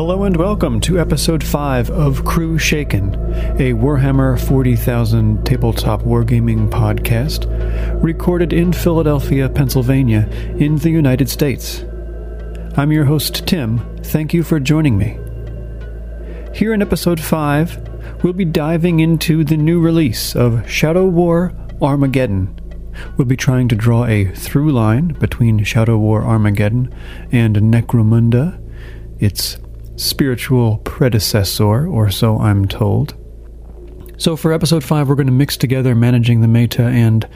Hello and welcome to episode 5 of Crew Shaken, a Warhammer 40,000 tabletop wargaming podcast recorded in Philadelphia, Pennsylvania, in the United States. I'm your host, Tim. Thank you for joining me. Here in episode 5, we'll be diving into the new release of Shadow War Armageddon. We'll be trying to draw a through line between Shadow War Armageddon and Necromunda, its spiritual predecessor, or so I'm told. So, for episode 5, we're going to mix together managing the meta and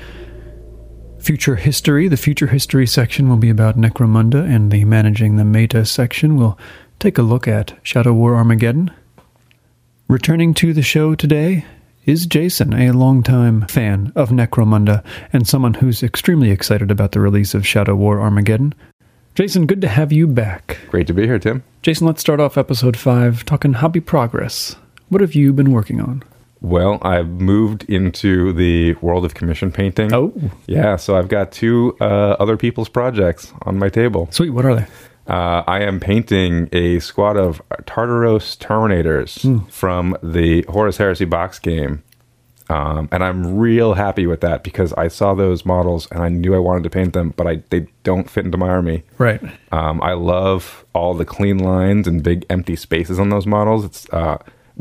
future history. The future history section will be about Necromunda, and the managing the meta section will take a look at Shadow War Armageddon. Returning to the show today is Jason, a longtime fan of Necromunda and someone who's extremely excited about the release of Shadow War Armageddon. Jason, good to have you back. Great to be here, Tim. Jason, let's start off episode 5 talking hobby progress. What have you been working on? Well, I've moved into the world of commission painting. Oh. Yeah, so I've got two uh, other people's projects on my table. Sweet, what are they? Uh, I am painting a squad of Tartaros Terminators from the Horus Heresy box game. Um, and I'm real happy with that because I saw those models and I knew I wanted to paint them, but I they don't fit into my army. Right. Um, I love all the clean lines and big empty spaces on those models. It's uh,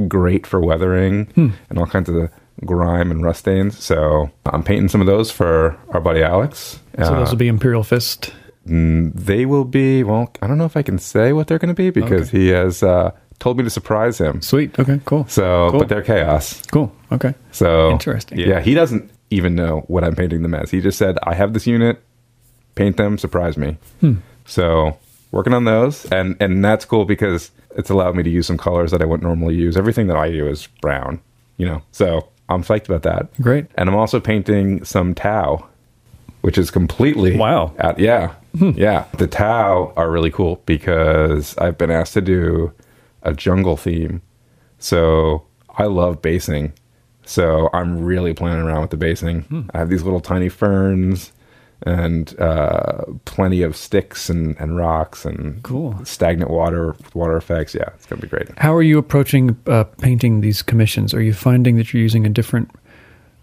great for weathering and all kinds of grime and rust stains. So I'm painting some of those for our buddy Alex. So Uh, those will be Imperial Fist. they will be, well, I don't know if I can say what they're going to be because he has uh, told me to surprise him. Sweet. Okay, cool. So, Cool. but they're chaos. Cool. Okay. So Interesting. Yeah, he doesn't even know what I'm painting them as. He just said, "I have this unit, paint them, surprise me." Hmm. So working on those, and and that's cool because it's allowed me to use some colors that I wouldn't normally use. Everything that I do is brown, you know. So I'm psyched about that. Great. And I'm also painting some Tau, which is completely Wow. At, yeah, yeah. The Tau are really cool because I've been asked to do a jungle theme, so I love basing. So I'm really playing around with the basing. I have these little tiny ferns and uh, plenty of sticks and, and rocks and Cool. stagnant water water effects. Yeah, it's gonna be great. How are you approaching uh, painting these commissions? Are you finding that you're using a different?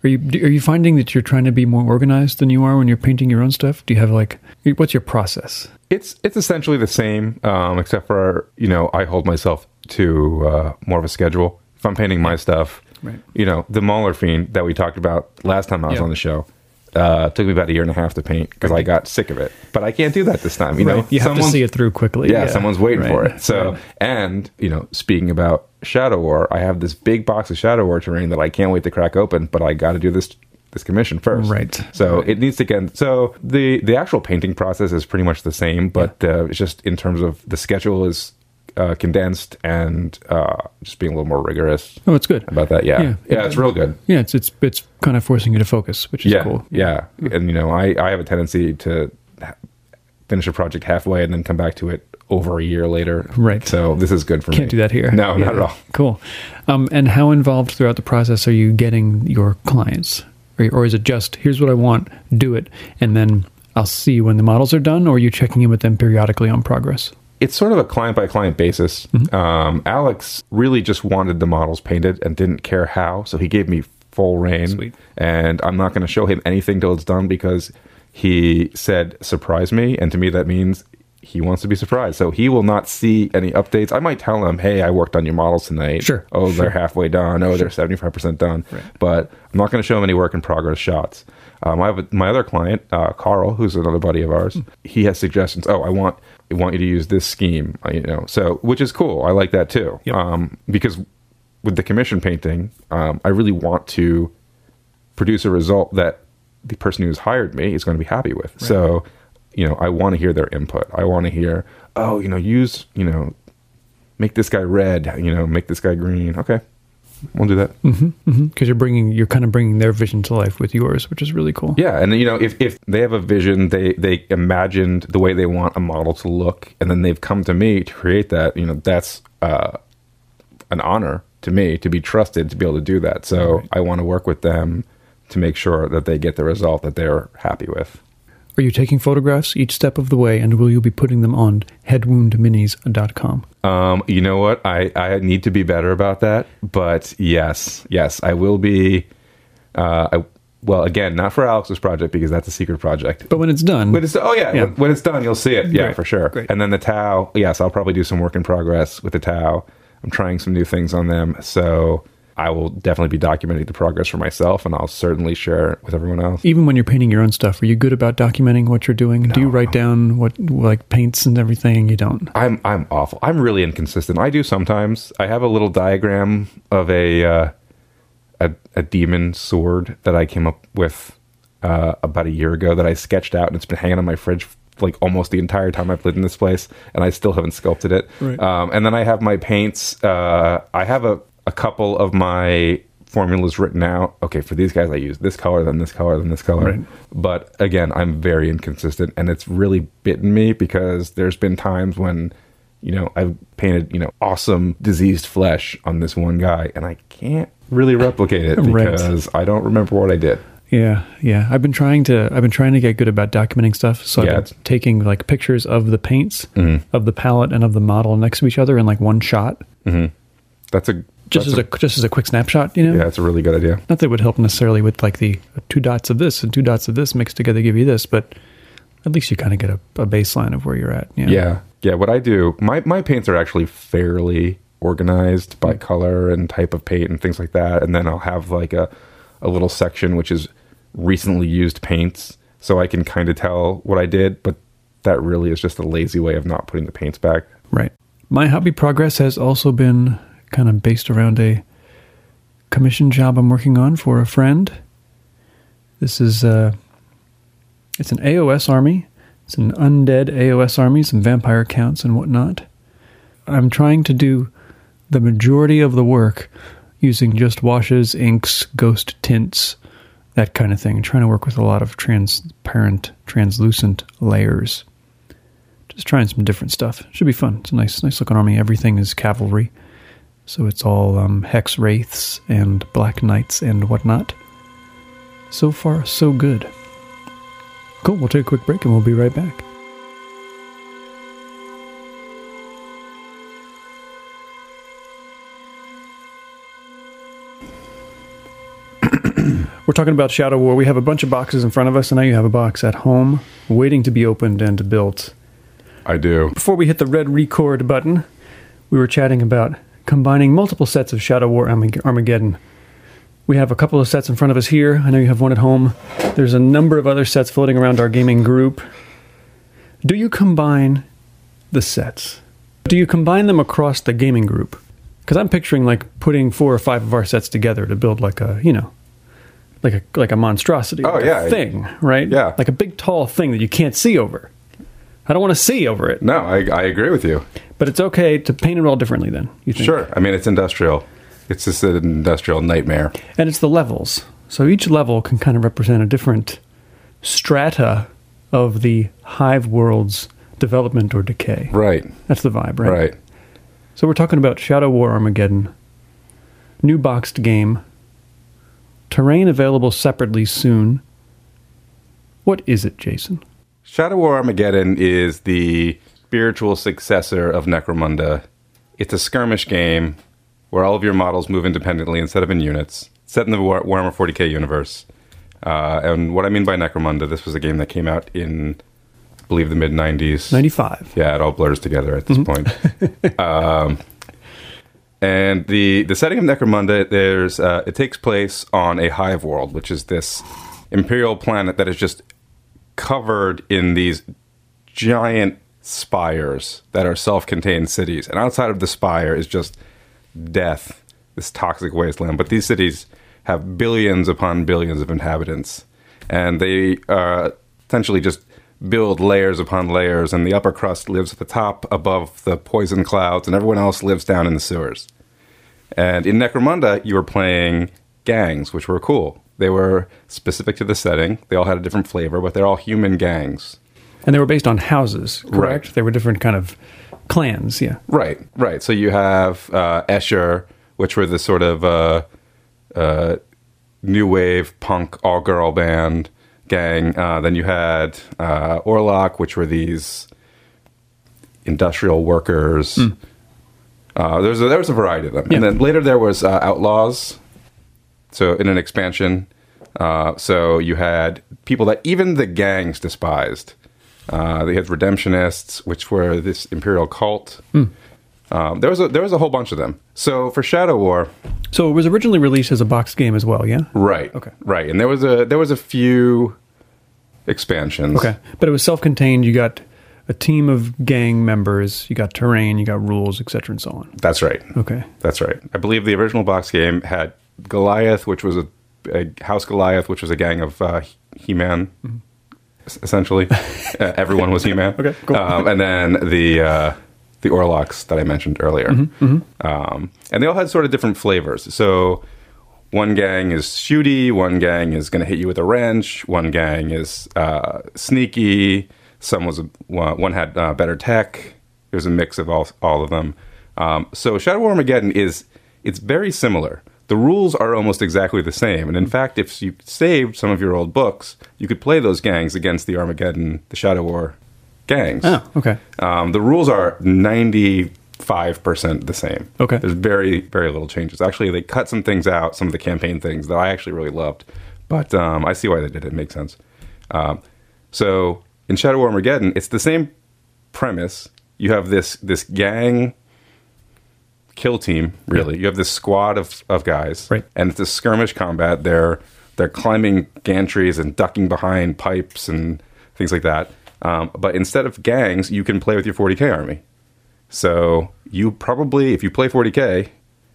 Are you are you finding that you're trying to be more organized than you are when you're painting your own stuff? Do you have like what's your process? It's it's essentially the same, um, except for you know I hold myself to uh, more of a schedule. If I'm painting my stuff, Right. you know the Mauler fiend that we talked about last time I was Yeah. on the show uh, took me about a year and a half to paint because I got sick of it. But I can't do that this time. You know, you have to see it through quickly. yeah, someone's waiting for it. So, and you know, speaking about Shadow War, I have this big box of Shadow War terrain that I can't wait to crack open, but I got to do this this commission first. Right. So Right. it needs to get. So the the actual painting process is pretty much the same, but uh, it's just in terms of the schedule is uh, condensed and uh, just being a little more rigorous oh, it's good. about that. Yeah, Yeah. yeah, it's real good. Yeah, it's it's it's kind of forcing you to focus, which is Yeah, cool. yeah, and you know, I I have a tendency to ha- finish a project halfway and then come back to it over a year later. Right. So this is good for me. Can't do that here. No, Yeah. not at all. Cool. Um, and how involved throughout the process are you getting your clients, or, or is it just here's what I want, do it, and then I'll see when the models are done, or are you checking in with them periodically on progress? It's sort of a client by client basis. Mm-hmm. Um, Alex really just wanted the models painted and didn't care how, so he gave me full rein. Sweet. And I'm not going to show him anything till it's done because he said surprise me, and to me that means he wants to be surprised. So he will not see any updates. I might tell him, "Hey, I worked on your models tonight. Sure, Oh, they're halfway done. Oh, they're 75 percent done." Right. But I'm not going to show him any work in progress shots. Um, I have a, my other client, uh, Carl, who's another buddy of ours. He has suggestions. Oh, I want want you to use this scheme. uh, You know, so which is cool. I like that too. Yep. Um, because with the commission painting, um, I really want to produce a result that the person who's hired me is going to be happy with. So, you know, I want to hear their input. I want to hear, oh, you know, use, you know, make this guy red, you know, make this guy green. Okay, we'll do that. Because you're bringing, you're kind of bringing their vision to life with yours, which is really cool. Yeah, and you know, if, if they have a vision, they they imagined the way they want a model to look, and then they've come to me to create that. You know, that's uh, an honor to me to be trusted to be able to do that. So I want to work with them to make sure that they get the result that they're happy with. Are you taking photographs each step of the way, and will you be putting them on headwoundminis.com? Um, you know what? I, I need to be better about that. But yes, yes, I will be. Uh, I, well, again, not for Alex's project because that's a secret project. But when it's done, But it's oh yeah, Yeah. When, when it's done, you'll see it. Yeah, Great, for sure. great. And then the Tau, yes, I'll probably do some work in progress with the Tau. I'm trying some new things on them, so I will definitely be documenting the progress for myself, and I'll certainly share it with everyone else. even when you're painting your own stuff, are you good about documenting what you're doing? Do you write down what like paints and everything? You don't. I'm I'm awful. I'm really inconsistent. I do sometimes. I have a little diagram of a uh, a, a demon sword that I came up with uh, about a year ago that I sketched out, and it's been hanging on my fridge like almost the entire time I've lived in this place, and I still haven't sculpted it. Right. Um, and then I have my paints. Uh, I have a a couple of my formulas written out. Okay, for these guys, I use this color, then this color, then this color. Right. But again, I'm very inconsistent, and it's really bitten me because there's been times when, you know, I've painted, you know, awesome diseased flesh on this one guy, and I can't really replicate it Right. because I don't remember what I did. Yeah, yeah. I've been trying to. I've been trying to get good about documenting stuff. So Yeah, I've been taking like pictures of the paints, Mhm. of the palette, and of the model next to each other in like one shot, That's a just that's as a, just as a quick snapshot. You know. yeah, that's a really good idea. Not that it would help necessarily with like the two dots of this and two dots of this mixed together give you this, but at least you kind of get a, a baseline of where you're at. Yeah. Yeah. Yeah. What I do, my, my paints are actually fairly organized by Mm. color and type of paint and things like that. And then I'll have like a, a little section which is recently used paints. So I can kind of tell what I did, but that really is just a lazy way of not putting the paints back. Right. My hobby progress has also been kind of based around a commission job I'm working on for a friend. This is uh it's an AOS army. It's an undead AOS army, some vampire counts and whatnot. I'm trying to do the majority of the work using just washes, inks, ghost tints, that kind of thing. I'm trying to work with a lot of transparent, translucent layers just trying some different stuff. Should be fun. It's a nice, nice looking army. Everything is cavalry, so it's all um, hex wraiths and black knights and whatnot. So far, so good. Cool. We'll take a quick break and we'll be right back. We're talking about Shadow War. We have a bunch of boxes in front of us, and now you have a box at home waiting to be opened and built. I do. Before we hit the red record button, we were chatting about combining multiple sets of Shadow War Armag- Armageddon. We have a couple of sets in front of us here. I know you have one at home. There's a number of other sets floating around our gaming group. Do you combine the sets? Do you combine them across the gaming group? Because I'm picturing like putting four or five of our sets together to build like a, you know, like a like a monstrosity, Oh, like a thing, right? Yeah. like a big tall thing that you can't see over. I don't want to see over it. No, I, I agree with you. But it's okay to paint it all differently then, you think? Sure. I mean, it's industrial. It's just an industrial nightmare. And it's the levels. So each level can kind of represent a different strata of the hive world's development or decay. Right. That's the vibe, right? Right. So we're talking about Shadow War Armageddon, new boxed game, terrain available separately soon. What is it, Jason? Shadow War Armageddon is the spiritual successor of Necromunda. It's a skirmish game where all of your models move independently instead of in units, set in the War- Warhammer 40k universe. Uh, and what I mean by Necromunda, this was a game that came out in, I believe, the mid 90s. 95. Yeah, it all blurs together at this point. um, and the the setting of Necromunda, there's uh, it takes place on a hive world, which is this imperial planet that is just covered in these giant spires that are self-contained cities, and outside of the spire is just death, this toxic wasteland. But these cities have billions upon billions of inhabitants, and they uh, essentially just build layers upon layers, and the upper crust lives at the top above the poison clouds, and everyone else lives down in the sewers. And in Necromunda, you were playing gangs, which were cool. They were specific to the setting. They all had a different flavor, but they're all human gangs. And they were based on houses, correct? Right. They were different kind of clans, yeah. Right, right. So you have uh, Escher, which were the sort of uh, uh, new wave punk all girl band gang. Uh, then you had uh, Orlock, which were these industrial workers. Uh, there's a, there was a variety of them, Yeah. and then later there was uh, outlaws. So in an expansion, uh, so you had people that even the gangs despised. Uh, they had redemptionists, which were this imperial cult. Um, there was a, there was a whole bunch of them. So for Shadow War, So it was originally released as a box game as well, yeah? right, Okay. right, and there was a there was a few expansions. Okay. But it was self contained. You got a team of gang members, you got terrain, you got rules, etc., and so on. that's right. Okay. That's right. I believe the original box game had Goliath, which was a, a House Goliath, which was a gang of uh, He-Man, es- essentially. uh, everyone was He-Man. Okay, cool. Um, and then the uh, the Orlocks that I mentioned earlier, Um, and they all had sort of different flavors. So one gang is shooty, one gang is going to hit you with a wrench, one gang is uh, sneaky. Some was one one had uh, better tech. It was a mix of all all of them. Um, so Shadow War Armageddon is it's very similar. The rules are almost exactly the same, and in fact, if you saved some of your old books, you could play those gangs against the Armageddon, the Shadow War gangs. Oh, okay. Um, the rules are ninety five percent the same. Okay. there's very very little changes. Actually, they cut some things out, some of the campaign things that I actually really loved, but um, I see why they did it. It makes sense. Um, so in Shadow War Armageddon, it's the same premise. You have this this gang kill team. Really, you have this squad of, of guys, Right. And it's a skirmish combat. They're they're climbing gantries and ducking behind pipes and things like that. Um, but instead of gangs, you can play with your 40k army. So you probably, if you play 40k,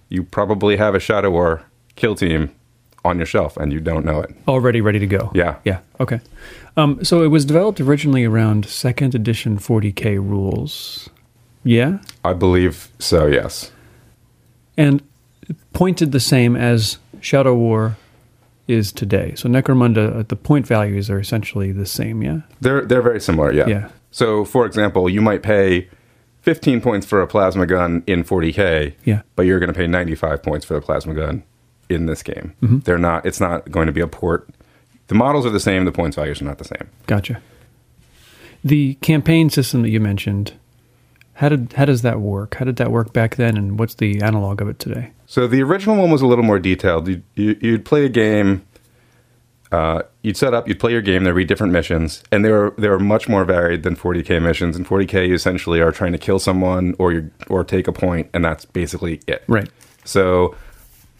you probably have a Shadow War kill team on your shelf, and you don't know it. Already ready to go. Yeah. Yeah. Okay. Um, so it was developed originally around second edition 40k rules. Yeah. I believe so. Yes. And pointed the same as Shadow War is today. So Necromunda, the point values are essentially the same. Yeah. They're they're very similar, yeah. Yeah. So, for example, you might pay 15 points for a plasma gun in 40k, Yeah. but you're going to pay 95 points for the plasma gun in this game. Mm-hmm. They're not. It's not going to be a port. The models are the same. The points values are not the same. Gotcha. The campaign system that you mentioned, how did how does that work? How did that work back then, and what's the analog of it today? So the original one was a little more detailed. You'd, you, you'd play a game. Uh, you'd set up. You'd play your game. There'd be different missions, and they were they were much more varied than 40k missions. In 40k, you essentially are trying to kill someone or you or take a point, and that's basically it. Right. So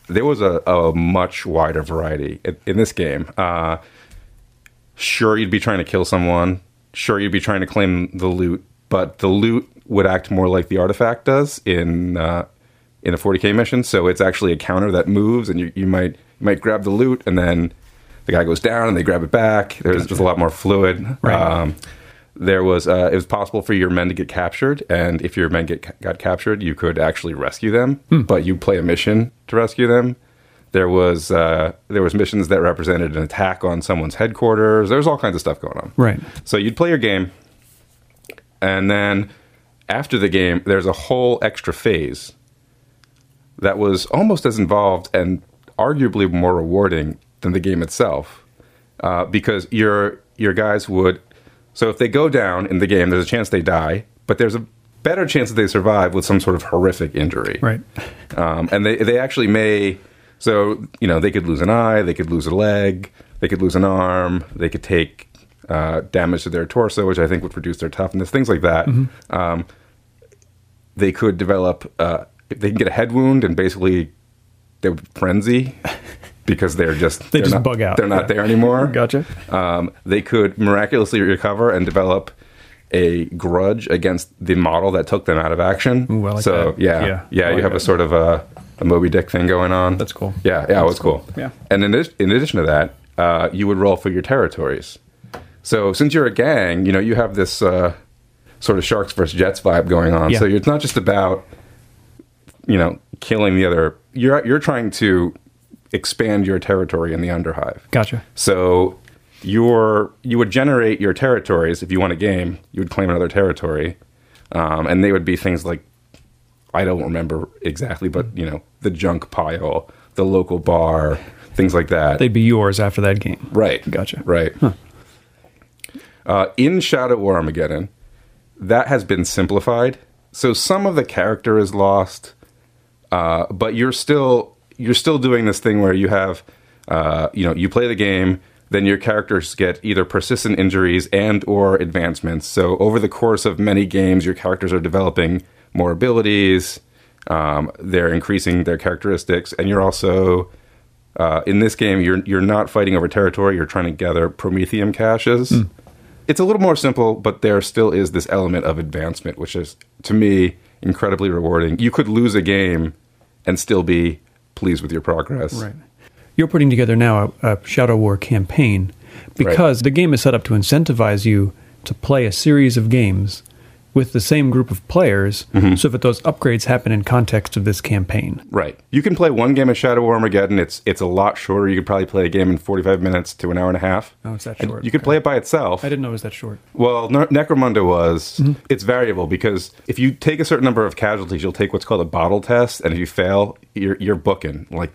there was a, a much wider variety in, in this game. Uh, sure, you'd be trying to kill someone. Sure, you'd be trying to claim the loot, but the loot would act more like the artifact does in uh, in a 40k mission. So it's actually a counter that moves, and you, you might you might grab the loot, and then the guy goes down, and they grab it back. There's just a lot more fluid. Right. Um, there was uh, it was possible for your men to get captured, and if your men get got captured, you could actually rescue them, but you play a mission to rescue them. There was uh, there was missions that represented an attack on someone's headquarters. There was all kinds of stuff going on. Right. So you'd play your game, and then after the game, there's a whole extra phase that was almost as involved and arguably more rewarding than the game itself, uh, because your your guys would. So if they go down in the game, there's a chance they die, but there's a better chance that they survive with some sort of horrific injury Right. um, and they they actually may so you know they could lose an eye they could lose a leg they could lose an arm they could take uh, damage to their torso which i think would reduce their toughness things like that um, they could develop uh, they can get a head wound and basically they would frenzy because they're just They they're just not- bug out. they're not Yeah. there anymore Gotcha. um, they could miraculously recover and develop a grudge against the model that took them out of action. Ooh, like so that. yeah, Yeah, yeah, I you like have a sort of a, a Moby Dick thing going on. That's cool. Yeah, yeah, it was cool. Yeah. and in, in addition to that, uh, you would roll for your territories. So since you're a gang, you know you have this uh, sort of sharks versus jets vibe going on. Yeah. So it's not just about you know killing the other. You're you're trying to expand your territory in the Underhive. Gotcha. So your you would generate your territories if you won a game. You would claim another territory, um, and they would be things like I don't remember exactly, but you know the junk pile, the local bar, things like that. They'd be yours after that game. right. Gotcha. Right. Uh, in Shadow War Armageddon, that has been simplified. So some of the character is lost, uh, but you're still you're still doing this thing where you have uh, you know you play the game, then your characters get either persistent injuries and or advancements. So over the course of many games, your characters are developing more abilities. Um, they're increasing their characteristics, and you're also uh, in this game you're you're not fighting over territory. You're trying to gather promethium caches. It's a little more simple, but there still is this element of advancement, which is to me incredibly rewarding. You could lose a game and still be pleased with your progress. Right. You're putting together now a, a Shadow War campaign because the game is set up to incentivize you to play a series of games with the same group of players mm-hmm. so that those upgrades happen in context of this campaign. Right. You can play one game of Shadow War Armageddon. It's it's a lot shorter. You could probably play a game in 45 minutes to an hour and a half. Oh, it's that And short. You could Okay. play it by itself. I didn't know it was that short. Well, ne- Necromunda was. Mm-hmm. It's variable because if you take a certain number of casualties, you'll take what's called a bottle test, and if you fail, you're you're booking. Like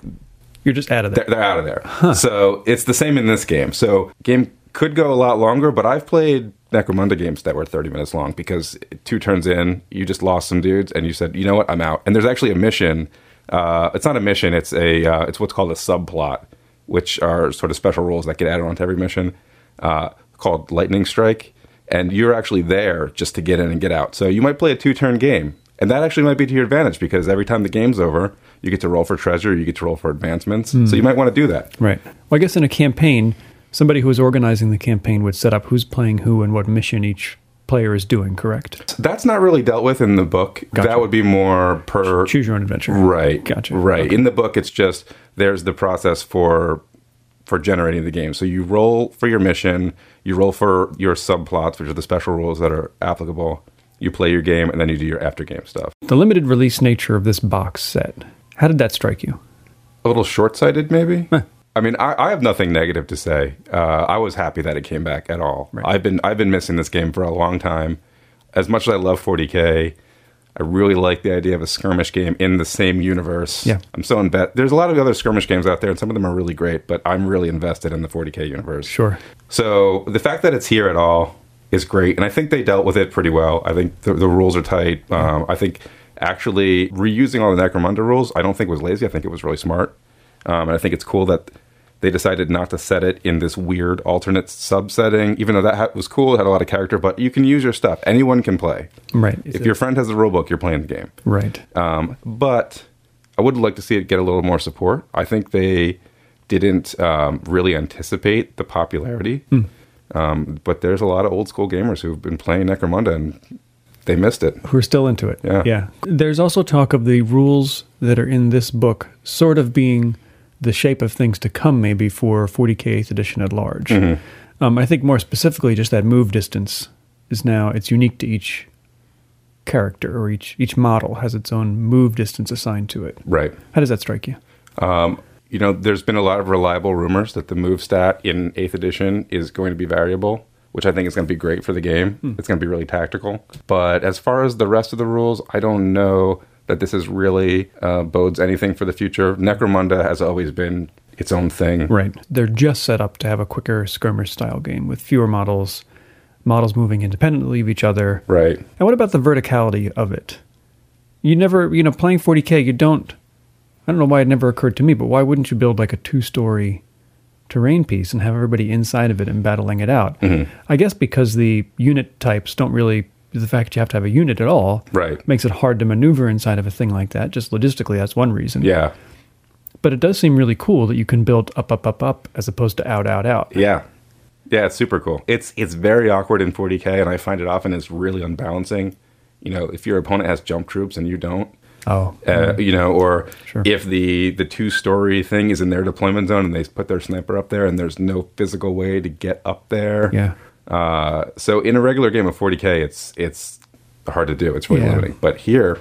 You're just out of there. they're, they're out of there. So it's the same in this game. So game could go a lot longer, but I've played Necromunda games that were 30 minutes long because two turns in, you just lost some dudes, and you said, you know what, I'm out. And there's actually a mission. Uh, it's not a mission. It's a uh, it's what's called a subplot, which are sort of special rules that get added onto every mission, uh, called Lightning Strike. And you're actually there just to get in and get out. So you might play a two turn game. And that actually might be to your advantage because every time the game's over, you get to roll for treasure, you get to roll for advancements. So you might want to do that. Right. Well, I guess in a campaign, somebody who is organizing the campaign would set up who's playing who and what mission each player is doing, correct? That's not really dealt with in the book. Gotcha. That would be more per Choose your own adventure. right. Gotcha. Right. Okay. In the book, it's just there's the process for for generating the game. So you roll for your mission, you roll for your subplots, which are the special rules that are applicable. You play your game, and then you do your after game stuff. The limited release nature of this box set, how did that strike you? A little short sighted, maybe. I mean, I, I have nothing negative to say. Uh, I was happy that it came back at all. Right. I've been I've been missing this game for a long time. As much as I love 40k, I really like the idea of a skirmish game in the same universe. Yeah. I'm so invested. There's a lot of other skirmish games out there, and some of them are really great. But I'm really invested in the 40k universe. Sure. So the fact that it's here at all is great, and I think they dealt with it pretty well. I think the, the rules are tight. Um, I think actually reusing all the Necromunda rules, I don't think was lazy. I think it was really smart, um, and I think it's cool that they decided not to set it in this weird alternate subsetting. Even though that ha- was cool, it had a lot of character, but you can use your stuff. Anyone can play. Right. If your friend has the rulebook, you're playing the game. right. Um, but I would like to see it get a little more support. I think they didn't um, really anticipate the popularity. Um, but there's a lot of old school gamers who've been playing Necromunda and they missed it. Who are still into it. Yeah. Yeah. There's also talk of the rules that are in this book sort of being the shape of things to come, maybe for 40k 8th edition at large. Mm-hmm. Um, I think more specifically, just that move distance is now it's unique to each character or each each model has its own move distance assigned to it. Right. How does that strike you? Um, you know, there's been a lot of reliable rumors that the move stat in 8th edition is going to be variable, which I think is going to be great for the game. It's going to be really tactical. But as far as the rest of the rules, I don't know that this is really uh, bodes anything for the future. Necromunda has always been its own thing. Right. They're just set up to have a quicker skirmish style game with fewer models, models moving independently of each other. Right. And what about the verticality of it? You never, you know, playing 40k, you don't. I don't know why it never occurred to me, but why wouldn't you build like a two-story terrain piece and have everybody inside of it and battling it out? I guess because the unit types don't really. The fact that you have to have a unit at all Right. makes it hard to maneuver inside of a thing like that. Just logistically, that's one reason. Yeah. But it does seem really cool that you can build up, up, up, up, as opposed to out, out, out. Yeah. Yeah, it's super cool. It's it's very awkward in 40k, and I find it often is really unbalancing. You know, if your opponent has jump troops and you don't, Oh, uh, you know, or Sure. if the the two story thing is in their deployment zone and they put their sniper up there and there's no physical way to get up there. yeah. Uh, so in a regular game of 40k, it's it's hard to do. It's really Yeah. limiting. But here,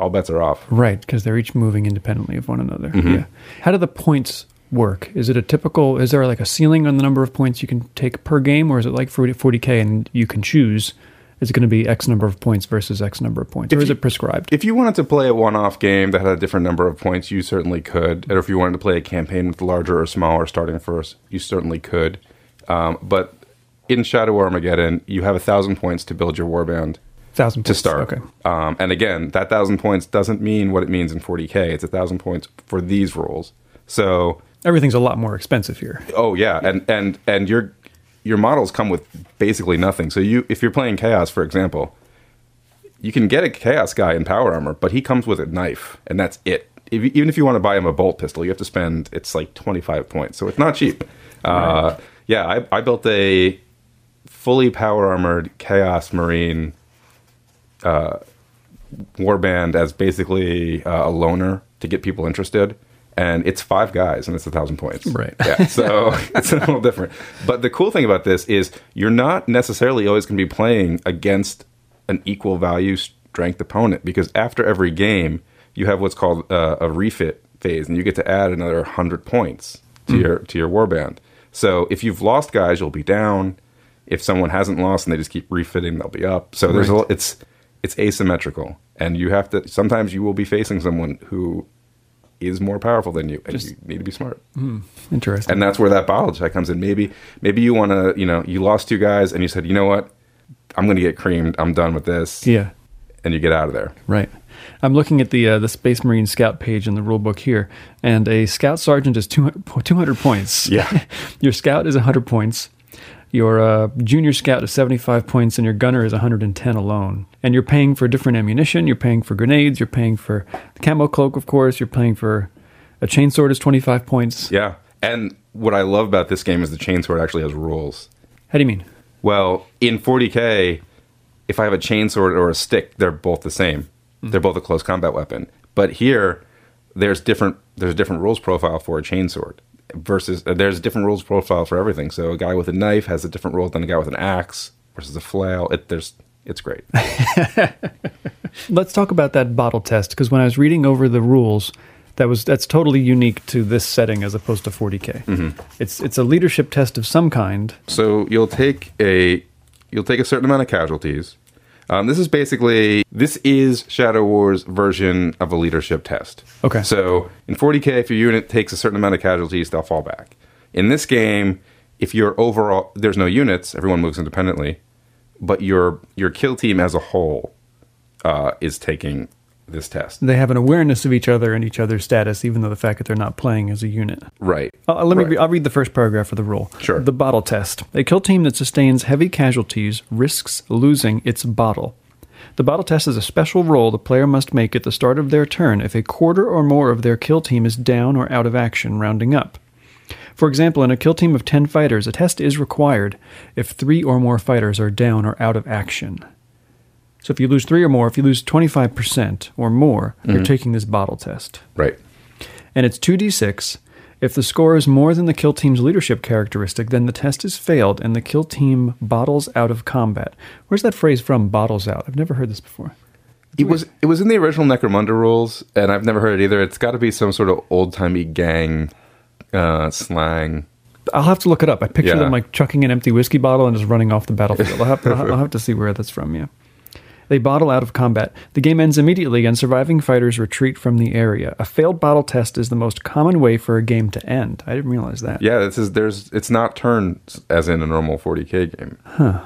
all bets are off. Right, because they're each moving independently of one another. Mm-hmm. Yeah. How do the points work? Is it a typical? Is there like a ceiling on the number of points you can take per game, or is it like 40, 40k and you can choose Is it going to be X number of points versus X number of points, or is you- it prescribed? If you wanted to play a one-off game that had a different number of points, you certainly could. Or if you wanted to play a campaign with larger or smaller starting first, you certainly could. Um, but in Shadow Armageddon, you have a thousand points to build your warband Thousand to start. Okay. Um, and again, that thousand points doesn't mean what it means in 40k. It's a thousand points for these rules. So, Everything's a lot more expensive here. oh yeah, and and and your your models come with basically nothing. So you, if you're playing chaos, for example, you can get a chaos guy in power armor, but he comes with a knife, and that's it. If, even if you want to buy him a bolt pistol, you have to spend it's like 25 points. So it's not cheap. Uh, yeah, I, I built a fully power armored chaos marine uh, warband as basically uh, a loner to get people interested. And it's five guys, and it's a thousand points. Right. Yeah. So it's a little different. But the cool thing about this is you're not necessarily always going to be playing against an equal value strength opponent because after every game you have what's called uh, a refit phase, and you get to add another hundred points to your to your warband. So if you've lost guys, you'll be down. If someone hasn't lost and they just keep refitting, they'll be up. So there's Right. a, it's it's asymmetrical, and you have to. Sometimes you will be facing someone who is more powerful than you, and you need to be smart. Interesting. And that's where that bottle check comes in. Maybe maybe you want to, you know, you lost two guys, and you said, you know what, I'm going to get creamed. I'm done with this, yeah. and you get out of there. Right. I'm looking at the uh, the Space Marine Scout page in the rule book here, and a Scout Sergeant is 200, 200 points. Yeah. your Scout is 100 points. Your uh, Junior Scout is 75 points, and your Gunner is 110 alone. And you're paying for different ammunition. You're paying for grenades. You're paying for the camo cloak, of course. You're paying for a chainsword is 25 points. Yeah. And what I love about this game is the chainsword actually has rules. How do you mean? Well, in 40k, if I have a chainsword or a stick, they're both the same. They're both a close combat weapon. But here, there's different there's a different rules profile for a chainsword versus uh, there's a different rules profile for everything. So a guy with a knife has a different rule than a guy with an axe versus a flail. It there's it's great. Let's talk about that bottle test because when I was reading over the rules, that was that's totally unique to this setting as opposed to 40k. It's it's a leadership test of some kind. So you'll take a you'll take a certain amount of casualties. Um, this is basically this is Shadow War's version of a leadership test. Okay. So in 40k, if your unit takes a certain amount of casualties, they'll fall back. In this game, if your overall there's no units, everyone moves independently, but your your kill team as a whole uh, is taking this test. They have an awareness of each other and each other's status, even though the fact that they're not playing as a unit. Right. Uh, let me. Right. Re- I'll read the first paragraph of the rule. Sure. The bottle test. A kill team that sustains heavy casualties risks losing its bottle. The bottle test is a special roll the player must make at the start of their turn if a quarter or more of their kill team is down or out of action, rounding up. For example, in a kill team of 10 fighters, a test is required if three or more fighters are down or out of action. So if you lose three or more, if you lose 25% or more, you're taking this bottle test Right. and it's 2d6. If the score is more than the kill team's leadership characteristic, then the test is failed and the kill team bottles out of combat. Where's that phrase from, bottles out? I've never heard this before. It was it was in the original Necromunda rules, and I've never heard it either. It's got to be some sort of old timey gang uh, slang. I'll have to look it up. I picture Yeah. them like chucking an empty whiskey bottle and just running off the battlefield. I'll have, I'll have to see where that's from, yeah. They bottle out of combat. The game ends immediately and surviving fighters retreat from the area. A failed bottle test is the most common way for a game to end. I didn't realize that. Yeah, this is there's it's not turns as in a normal 40k game. Huh.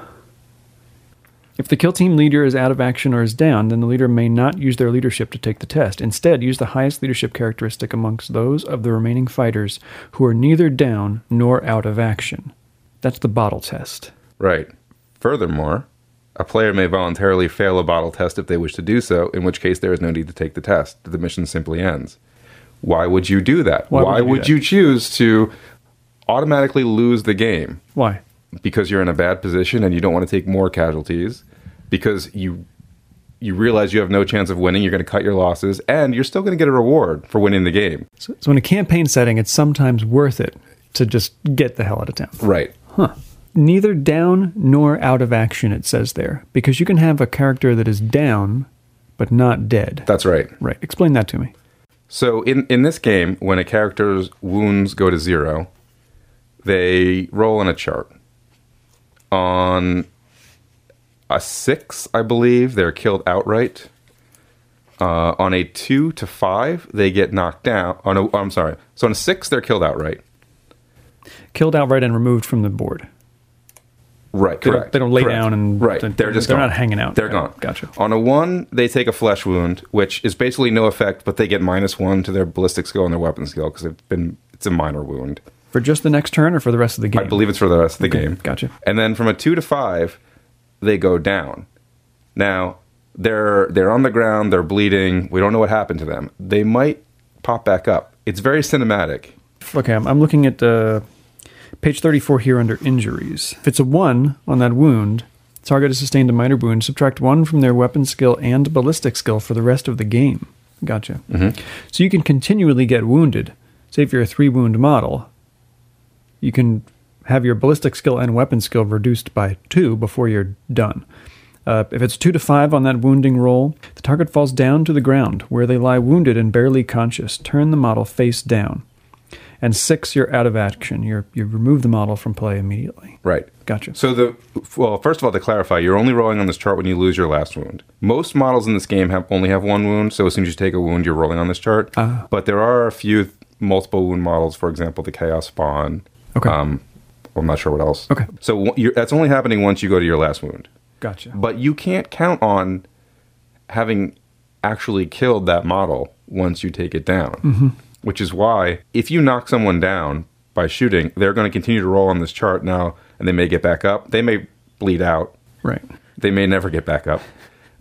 If the kill team leader is out of action or is down, then the leader may not use their leadership to take the test. Instead, use the highest leadership characteristic amongst those of the remaining fighters who are neither down nor out of action. That's the bottle test. Right. Furthermore, a player may voluntarily fail a bottle test if they wish to do so, in which case there is no need to take the test. The mission simply ends. Why would you do that? Why Why, would you would you choose to automatically lose the game Why? because you're in a bad position and you don't want to take more casualties because you you realize you have no chance of winning, you're going to cut your losses and you're still going to get a reward for winning the game. So, so in a campaign setting, it's sometimes worth it to just get the hell out of town. Right. Neither down nor out of action, it says there, because you can have a character that is down but not dead. That's right. Right. Explain that to me. So in in this game, when a character's wounds go to zero, they roll on a chart. On a six, I believe, they're killed outright. Uh, on a two to five, they get knocked down. On a, I'm sorry. So on a six, they're killed outright. Killed outright and removed from the board. Right, They don't- correct. they don't lay correct. down and- right. they're- They're just they're gone. not hanging out. They're gone. gotcha. On a one, they take a flesh wound, which is basically no effect, but they get minus one to their ballistic skill and their weapon skill because it's been it's a minor wound. For just the next turn or for the rest of the game? I believe it's for the rest of the Okay, game. gotcha. And then from a two to five, they go down. Now they're they're on the ground, they're bleeding. We don't know what happened to them. They might pop back up. It's very cinematic. Okay, I'm, I'm looking at uh, page 34 here under injuries. If it's a 1 on that wound, target has sustained a minor wound, subtract 1 from their weapon skill and ballistic skill for the rest of the game. Gotcha. So you can continually get wounded. Say if you're a 3 wound model, you can have your ballistic skill and weapon skill reduced by 2 before you're done. Uh, if it's 2 to 5 on that wounding roll, the target falls down to the ground where they lie wounded and barely conscious. Turn the model face down. And 6, you're out of action. You're, you remove the model from play immediately. Right. Gotcha. So the well, first of all, to clarify, you're only rolling on this chart when you lose your last wound. Most models in this game have only have one wound, so as soon as you take a wound, you're rolling on this chart. Ah. But there are a few multiple wound models. For example, the Chaos Spawn. Okay. Um, I'm not sure what else. Okay. So you're, that's only happening once you go to your last wound. Gotcha. But you can't count on having actually killed that model once you take it down. Mm-hmm. Which is why if you knock someone down by shooting, they're going to continue to roll on this chart now, and they may get back up. They may bleed out. Right. They may never get back up,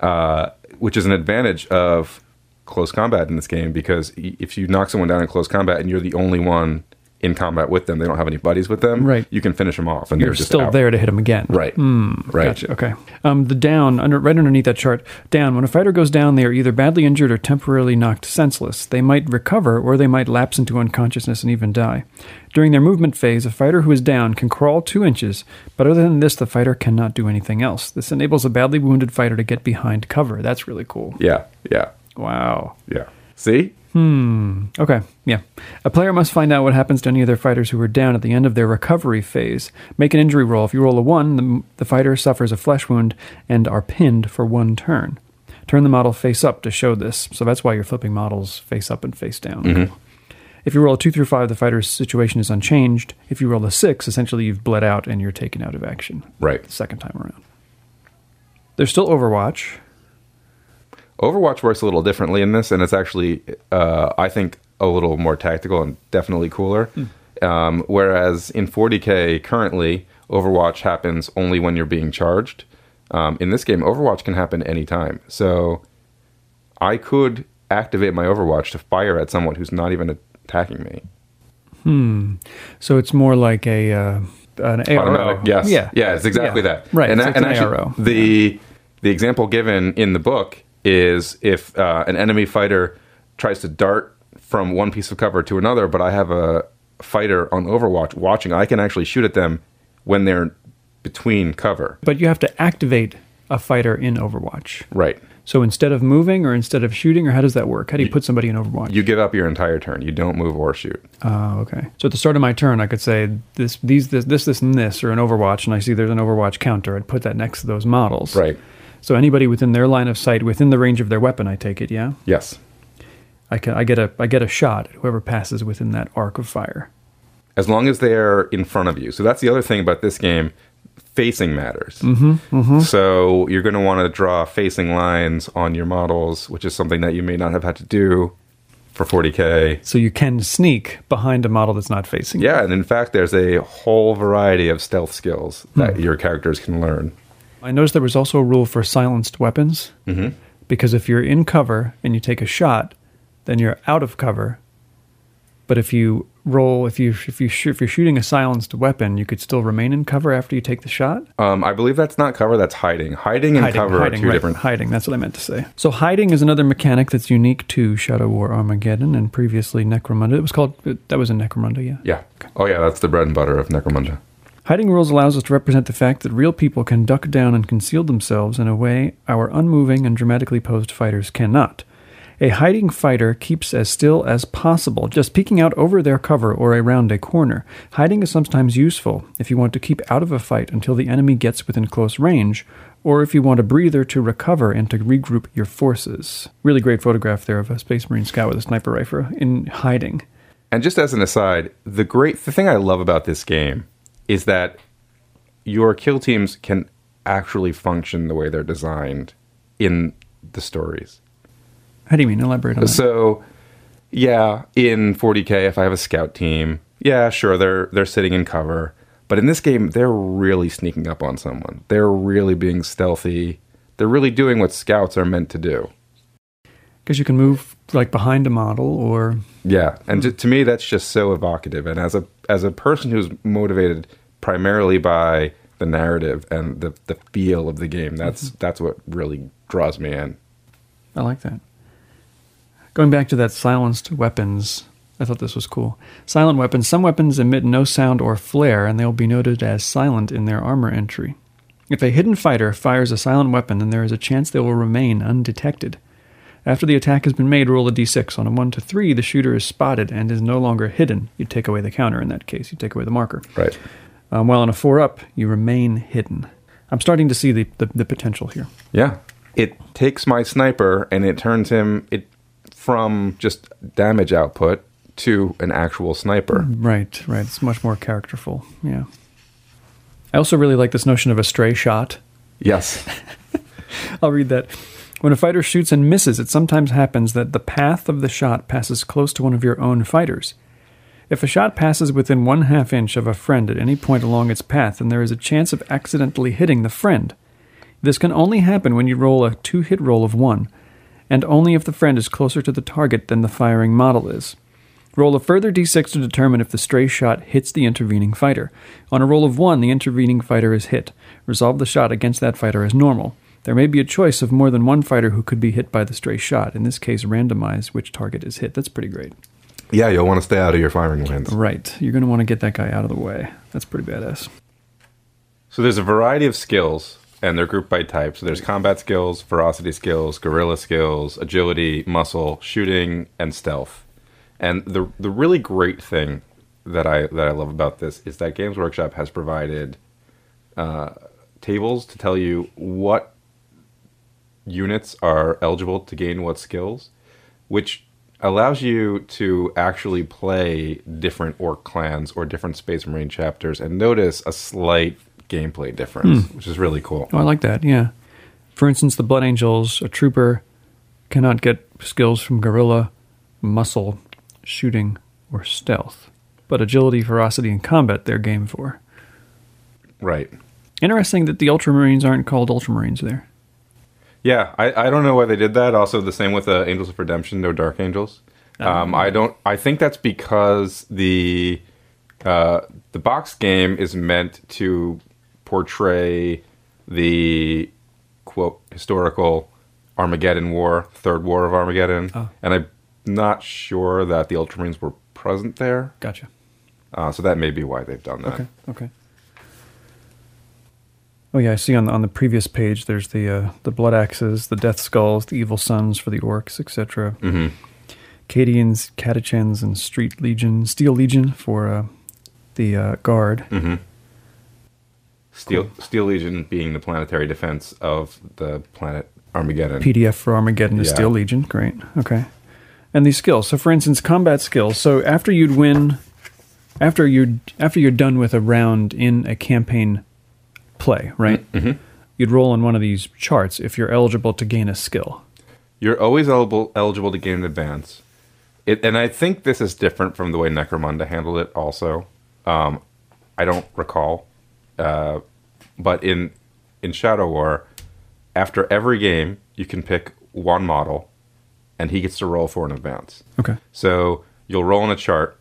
uh, which is an advantage of close combat in this game because if you knock someone down in close combat and you're the only one in combat with them, they don't have any buddies with them. Right. You can finish them off, and You're they're just still out. there to hit them again. Right. Mm, right. Gotcha. Okay. Um, the down, under, right underneath that chart, down. When a fighter goes down, they are either badly injured or temporarily knocked senseless. They might recover, or they might lapse into unconsciousness and even die. During their movement phase, a fighter who is down can crawl two inches, but other than this, the fighter cannot do anything else. This enables a badly wounded fighter to get behind cover. That's really cool. Yeah. Yeah. Wow. Yeah. See? Hmm. Okay, yeah. A player must find out what happens to any of their fighters who are down at the end of their recovery phase. Make an injury roll. If you roll a 1, the, the fighter suffers a flesh wound and are pinned for one turn. Turn the model face up to show this, so that's why you're flipping models face up and face down. Mm-hmm. If you roll a 2 through 5, the fighter's situation is unchanged. If you roll a 6, essentially you've bled out and you're taken out of action Right. the second time around. There's still Overwatch. Overwatch works a little differently in this, and it's actually, uh, I think, a little more tactical and definitely cooler. Um, whereas in 40k currently, Overwatch happens only when you're being charged. Um, in this game, Overwatch can happen anytime. So I could activate my Overwatch to fire at someone who's not even attacking me. Hmm. So it's more like a uh, an ARO. Automatic, yes, Yeah. yeah, it's exactly Yeah. that. Right. and, it's a- like and an actually, ARO. the the example given in the book is if uh, an enemy fighter tries to dart from one piece of cover to another, but I have a fighter on Overwatch watching, I can actually shoot at them when they're between cover. But you have to activate a fighter in Overwatch. Right. So instead of moving or instead of shooting, or how does that work? How do you put somebody in Overwatch? You give up your entire turn. You don't move or shoot. Oh, okay. So at the start of my turn, I could say this, these, this, this, this, and this are an Overwatch, and I see there's an Overwatch counter. I'd put that next to those models. Right. So anybody within their line of sight, within the range of their weapon, I take it. Yeah. Yes. I can. I get a. I get a shot at whoever passes within that arc of fire. As long as they're in front of you. So that's the other thing about this game. Facing matters. Mm-hmm, So you're going to want to draw facing lines on your models, which is something that you may not have had to do for 40k. So you can sneak behind a model that's not facing. you. Yeah, and in fact, there's a whole variety of stealth skills that your characters can learn. I noticed there was also a rule for silenced weapons. Mm-hmm. Because if you're in cover and you take a shot, then you're out of cover. But if you roll, if you if you sh- if you're shooting a silenced weapon, you could still remain in cover after you take the shot. Um, I believe that's not cover, that's hiding. Hiding and hiding, cover hiding, are two right, different. hiding. That's what I meant to say. So hiding is another mechanic that's unique to Shadow War Armageddon and previously Necromunda. It was called that was in Necromunda, yeah. Yeah. Oh, yeah, that's the bread and butter of Necromunda. Hiding rules allows us to represent the fact that real people can duck down and conceal themselves in a way our unmoving and dramatically posed fighters cannot. A hiding fighter keeps as still as possible, just peeking out over their cover or around a corner. Hiding is sometimes useful if you want to keep out of a fight until the enemy gets within close range, or if you want a breather to recover and to regroup your forces. Really great photograph there of a Space Marine scout with a sniper rifle in hiding. And just as an aside, the great the thing I love about this game is that your kill teams can actually function the way they're designed in the stories. How do you mean? Elaborate on that. So, yeah, in 40k, if I have a scout team, yeah, sure, they're they're sitting in cover, but in this game, they're really sneaking up on someone. They're really being stealthy. They're really doing what scouts are meant to do. Because you can move like behind a model or Yeah, and to, to me, that's just so evocative. And as a as a person who's motivated primarily by the narrative and the the feel of the game, that's mm-hmm. that's what really draws me in. I like that. Going back to that silenced weapons, I thought this was cool. Silent weapons. Some weapons emit no sound or flare, and they will be noted as silent in their armor entry. If a hidden fighter fires a silent weapon, then there is a chance they will remain undetected. After the attack has been made, roll a d6. On a 1 to 3, the shooter is spotted and is no longer hidden. You take away the counter in that case. You take away the marker. Right. Um, while on a 4 up, you remain hidden. I'm starting to see the, the, the potential here. Yeah. It takes my sniper and it turns him it from just damage output to an actual sniper. Right, right. It's much more characterful. Yeah. I also really like this notion of a stray shot. Yes. I'll read that. When a fighter shoots and misses, it sometimes happens that the path of the shot passes close to one of your own fighters. If a shot passes within one half inch of a friend at any point along its path, then there is a chance of accidentally hitting the friend. This can only happen when you roll a to hit roll of one, and only if the friend is closer to the target than the firing model is. Roll a further d6 to determine if the stray shot hits the intervening fighter. On a roll of 1, the intervening fighter is hit. Resolve the shot against that fighter as normal. There may be a choice of more than one fighter who could be hit by the stray shot. In this case, randomize which target is hit. That's pretty great. yeah, you'll want to stay out of your firing lanes. Right. You're going to want to get that guy out of the way. That's pretty badass. So there's a variety of skills and they're grouped by type. So there's combat skills, ferocity skills, guerrilla skills, agility, muscle, shooting, and stealth. And the the really great thing that I that I love about this is that Games Workshop has provided uh, tables to tell you what units are eligible to gain what skills, which allows you to actually play different orc clans or different Space Marine chapters and notice a slight gameplay difference, hmm. which is really cool. Oh, I like that. Yeah. For instance, the Blood Angels, a trooper cannot get skills from guerrilla, muscle, shooting, or stealth. But agility, ferocity, and combat they're game for. Right. Interesting that the Ultramarines aren't called Ultramarines there. Yeah, I, I don't know why they did that. Also, the same with uh, Angels of Redemption, no Dark Angels. Um, I don't. I think that's because the uh, the box game is meant to portray the quote historical Armageddon War, Third War of Armageddon, Oh. and I'm not sure that the Ultramarines were present there. Gotcha. Uh, so that may be why they've done that. Okay. Okay. Oh yeah, I see on the, on the previous page. There's the uh, the blood axes, the death skulls, the Evil Suns for the orcs, etc. hmm Cadians, Catachans, and Street Legion, Steel Legion for uh, the uh, guard. hmm Steel Steel Legion being the planetary defense of the planet Armageddon. PDF for Armageddon is Yeah. Steel Legion. Great. Okay. And these skills. So, for instance, combat skills. So, after you'd win, after you after you're done with a round in a campaign play, right? Mhm. You'd roll on one of these charts if you're eligible to gain a skill. You're always eligible eligible to gain an advance. It, and I think this is different from the way Necromunda handled it. Also, um, I don't recall, uh, but in in Shadow War, after every game, you can pick one model, and he gets to roll for an advance. Okay. So you'll roll on a chart,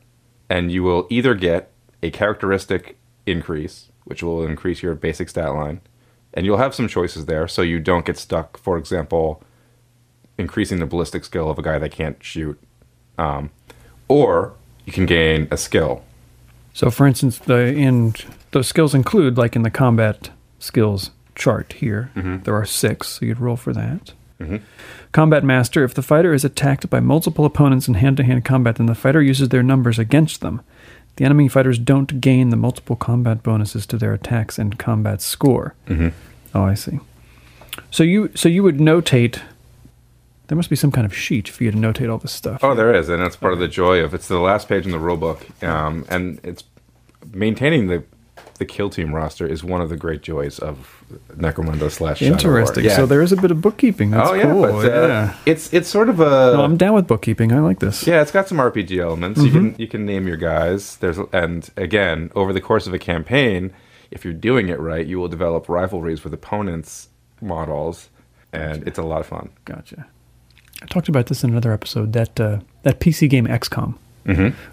and you will either get a characteristic increase, which will increase your basic stat line, and you'll have some choices there, so you don't get stuck. For example, increasing the ballistic skill of a guy that can't shoot, um, or you can gain a skill. So, for instance, the in those skills include like in the combat skills chart here, there are six. So you'd roll for that. Combat Master If the fighter is attacked by multiple opponents in hand to hand combat, then the fighter uses their numbers against them. The enemy fighters don't gain the multiple combat bonuses to their attacks and combat score. Mm-hmm. Oh, I see. So you so you would notate. There must be some kind of sheet for you to notate all this stuff. Oh, there is, and that's part of the joy of it's the last page in the rule book, um, and it's maintaining the the kill team roster is one of the great joys of Necromunda slash Interesting. Yeah. So there is a bit of bookkeeping. That's oh yeah, cool. but uh, yeah. it's it's sort of a No, I'm down with bookkeeping. I like this. yeah, it's got some RPG elements. You can you can name your guys. There's and again over the course of a campaign, if you're doing it right, you will develop rivalries with opponents' models, and it's a lot of fun. Gotcha. I talked about this in another episode. That uh, that PC game XCOM,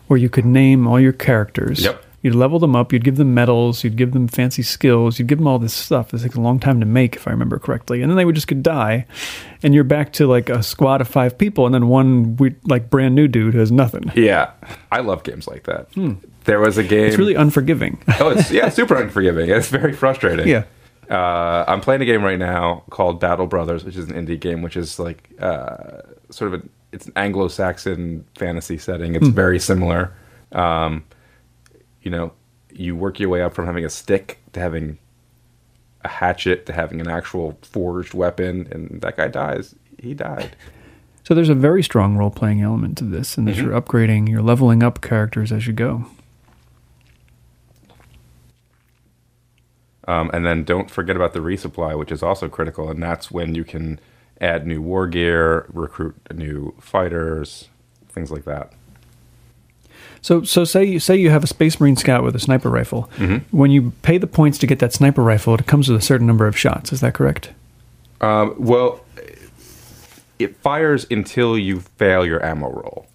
where you could name all your characters. Mm-hmm. Yep. You'd level them up. You'd give them medals. You'd give them fancy skills. You'd give them all this stuff. It takes a long time to make, if I remember correctly. And then they would just could die, and you're back to like a squad of five people, and then one we, like brand new dude who has nothing. Yeah, I love games like that. There was a game. It's really unforgiving. oh, it's yeah, super unforgiving. It's very frustrating. yeah. Uh, I'm playing a game right now called Battle Brothers, which is an indie game, which is like uh, sort of a it's an Anglo-Saxon fantasy setting. It's very similar. Um, you know, you work your way up from having a stick to having a hatchet to having an actual forged weapon, and that guy dies. He died. So there's a very strong role playing element to this, and that Mm-hmm. you're upgrading, you're leveling up characters as you go. Um, and then don't forget about the resupply, which is also critical, and that's when you can add new war gear, recruit new fighters, things like that. So, so say you say you have a Space Marine scout with a sniper rifle. Mm-hmm. When you pay the points to get that sniper rifle, it comes with a certain number of shots. Is that correct? Um, well, it fires until you fail your ammo roll.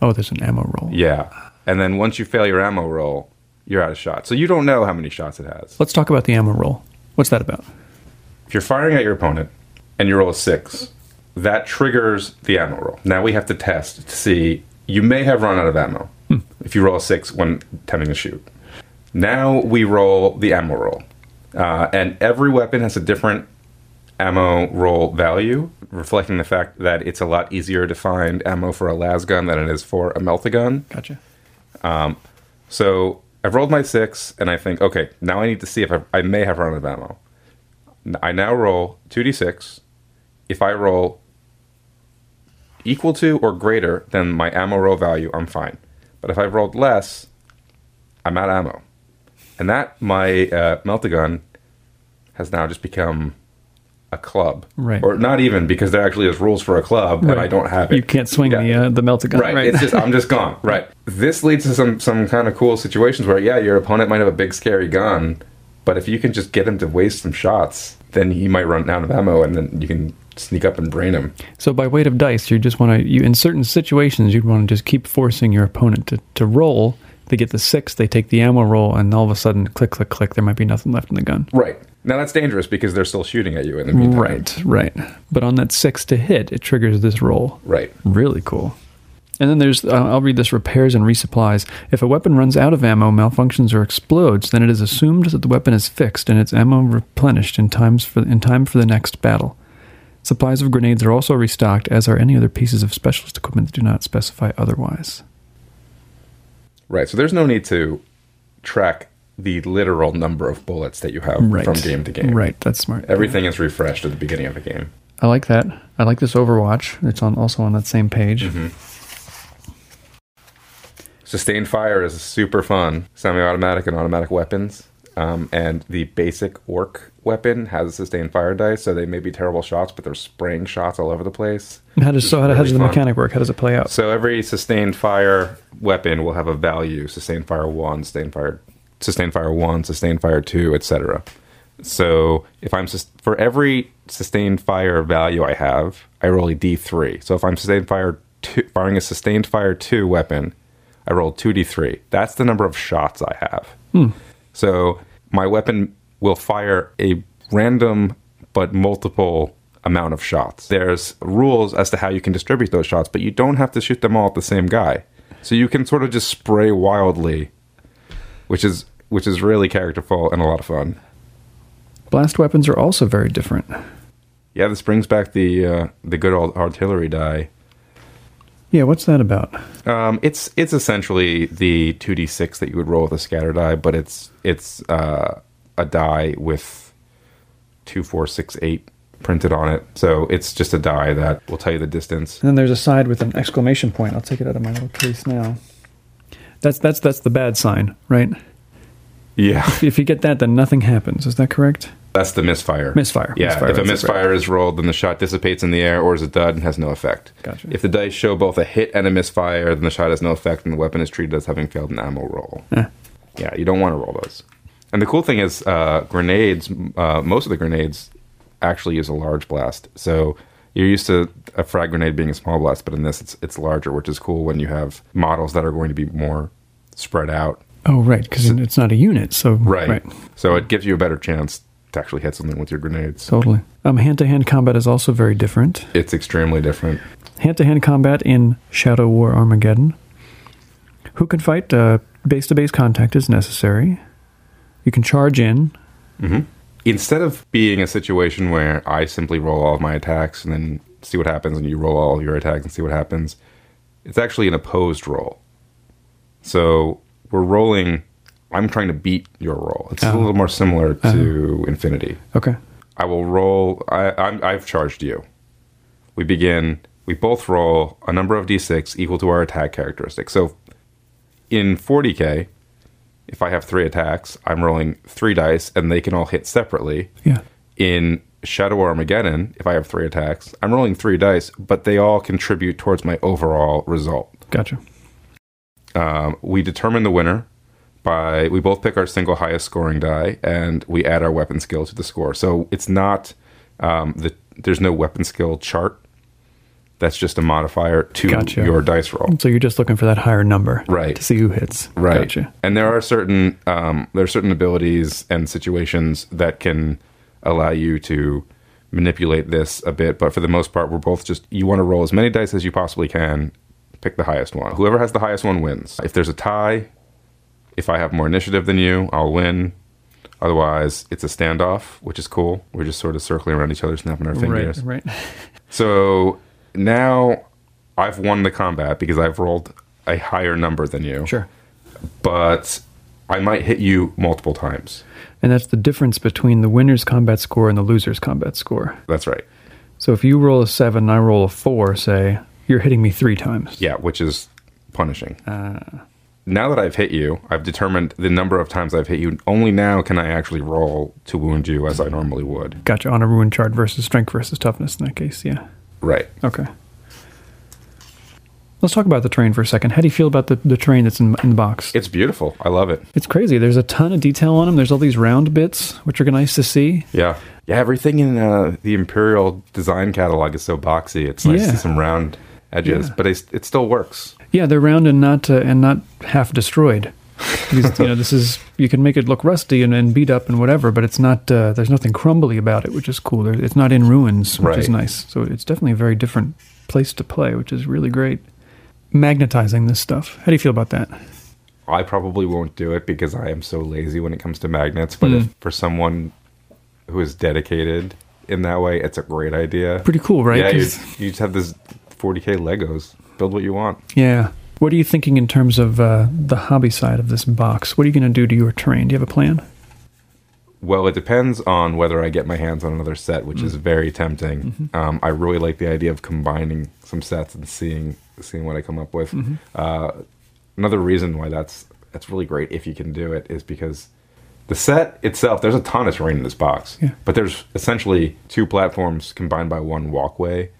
Oh, there's an ammo roll. Yeah, and then once you fail your ammo roll, you're out of shots. So you don't know how many shots it has. Let's talk about the ammo roll. What's that about? If you're firing at your opponent and you roll a six, that triggers the ammo roll. Now we have to test to see. You may have run out of ammo if you roll a six when attempting to shoot. Now we roll the ammo roll, uh, and every weapon has a different ammo roll value, reflecting the fact that it's a lot easier to find ammo for a las gun than it is for a melt gun. Gotcha. So I've rolled my six, and I think, okay, now I need to see if I, I may have run out of ammo. I now roll 2d6. If I roll equal to or greater than my ammo roll value, I'm fine. But if I've rolled less, I'm out of ammo. And that, my uh, meltagun has now just become a club. Right. Or not even, because there actually is rules for a club, and I don't have it. You can't swing Yeah. the uh, the meltagun. Right. Right. It's just I'm just gone. Right. This leads to some some kind of cool situations where yeah, your opponent might have a big scary gun, but if you can just get him to waste some shots, then he might run out of ammo, and then you can sneak up and brain him. so by weight of dice, you just want to you in certain situations you'd want to just keep forcing your opponent to, to roll. They get the six, they take the ammo roll, and all of a sudden, click, click, click. There might be nothing left in the gun. Right. Now that's dangerous because they're still shooting at you in the meantime. Right, right. But on that six to hit, it triggers this roll. Right. Really cool. And then there's, uh, I'll read this repairs and resupplies. If a weapon runs out of ammo, malfunctions, or explodes, then it is assumed that the weapon is fixed and its ammo replenished in, times for, in time for the next battle. Supplies of grenades are also restocked, as are any other pieces of specialist equipment that do not specify otherwise. Right. So there's no need to track the literal number of bullets that you have Right. from game to game. Right, that's smart. Everything is refreshed at the beginning of a game. I like that. I like this Overwatch. It's on also on that same page. Mm-hmm. Sustained fire is super fun. Semi-automatic and automatic weapons, um, and the basic orc weapon has a sustained fire dice, so they may be terrible shots, but they're spraying shots all over the place. How does so? How, how does the fun. mechanic work? How does it play out? So every sustained fire weapon will have a value: sustained fire one, sustained fire, sustained fire one, sustained fire two, etc. So if I'm sus- for every sustained fire value I have, I roll a d3. So if I'm sustained fire two, firing a sustained fire two weapon, I roll two d3. That's the number of shots I have. So my weapon will fire a random but multiple amount of shots. There's rules as to how you can distribute those shots, but you don't have to shoot them all at the same guy. So you can sort of just spray wildly, which is which is really characterful and a lot of fun. Blast weapons are also very different. Yeah, this brings back the uh, the good old artillery die. Yeah, what's that about? Um, it's it's essentially the two d six that you would roll with a scatter die, but it's it's uh, a die with two, four, six, eight printed on it. So it's just a die that will tell you the distance. And then there's a side with an exclamation point. I'll take it out of my little case now. That's that's that's the bad sign, right? Yeah, If you get that, then nothing happens. Is that correct? That's the misfire. Misfire. Yeah, Misfire, if a it, right. misfire is rolled, then the shot dissipates in the air or is a dud and has no effect. Gotcha. If the dice show both a hit and a misfire, then the shot has no effect and the weapon is treated as having failed an ammo roll. Eh. Yeah, you don't want to roll those. And the cool thing is, uh, grenades, uh, most of the grenades actually use a large blast. So you're used to a frag grenade being a small blast, but in this, it's, it's larger, which is cool when you have models that are going to be more spread out. Oh, right, because it's not a unit. So Right. So it gives you a better chance to actually hit something with your grenades. totally. Um, hand-to-hand combat is also very different. It's extremely different. Hand-to-hand combat in Shadow War Armageddon. Who can fight? Uh, base-to-base contact is necessary. You can charge in. Instead of being a situation where I simply roll all of my attacks and then see what happens, and you roll all of your attacks and see what happens, it's actually an opposed roll. So we're rolling. I'm trying to beat your roll. It's a Oh. little more similar to Infinity. Okay. I will roll. I, I'm, I've charged you. We begin. We both roll a number of d6 equal to our attack characteristic. So in 40k, if I have three attacks, I'm rolling three dice, and they can all hit separately. Yeah. In Shadow Armageddon, if I have three attacks, I'm rolling three dice, but they all contribute towards my overall result. Gotcha. Um, we determine the winner by we both pick our single highest scoring die and we add our weapon skill to the score. So it's not um, the there's no weapon skill chart. That's just a modifier to Gotcha. your dice roll. So you're just looking for that higher number, Right. To see who hits, Right. Gotcha. And there are certain um, there are certain abilities and situations that can allow you to manipulate this a bit, but for the most part, we're both just you want to roll as many dice as you possibly can. Pick the highest one. Whoever has the highest one wins. If there's a tie, if I have more initiative than you, I'll win. Otherwise, it's a standoff, which is cool. We're just sort of circling around each other, snapping our fingers. Right. Right. So now I've won the combat because I've rolled a higher number than you Sure. but I might hit you multiple times. And that's the difference between the winner's combat score and the loser's combat score. That's right. So if you roll a seven, and I roll a four, say, you're hitting me three times. Yeah, which is punishing. Ah. Now that I've hit you, I've determined the number of times I've hit you. Only now can I actually roll to wound you as I normally would. Gotcha. On a ruin chart versus strength versus toughness in that case. Yeah. Right. Okay. Let's talk about the terrain for a second. How do you feel about the, the terrain that's in, in the box? It's beautiful. I love it. It's crazy. There's a ton of detail on them. There's all these round bits, which are nice to see. Yeah. Yeah, everything in uh, the Imperial design catalog is so boxy. It's nice to see some round edges, Yeah. but it, it still works. Yeah, they're round and not uh, and not half destroyed. Because you know this is you can make it look rusty and, and beat up and whatever, but it's not. Uh, there's nothing crumbly about it, which is cool. There- It's not in ruins, which is nice. So it's definitely a very different place to play, which is really great. Magnetizing this stuff. How do you feel about that? I probably won't do it because I am so lazy when it comes to magnets. But if for someone who is dedicated in that way, it's a great idea. Pretty cool, right? Yeah, you just have this 40k Legos. Build what you want. yeah. What are you thinking in terms of uh, the hobby side of this box? What are you going to do to your terrain? Do you have a plan? Well, it depends on whether I get my hands on another set, which is very tempting. Um, I really like the idea of combining some sets and seeing seeing what I come up with. Uh, another reason why that's that's really great if you can do it is because the set itself there's a ton of terrain in this box, Yeah. but there's essentially two platforms combined by one walkway,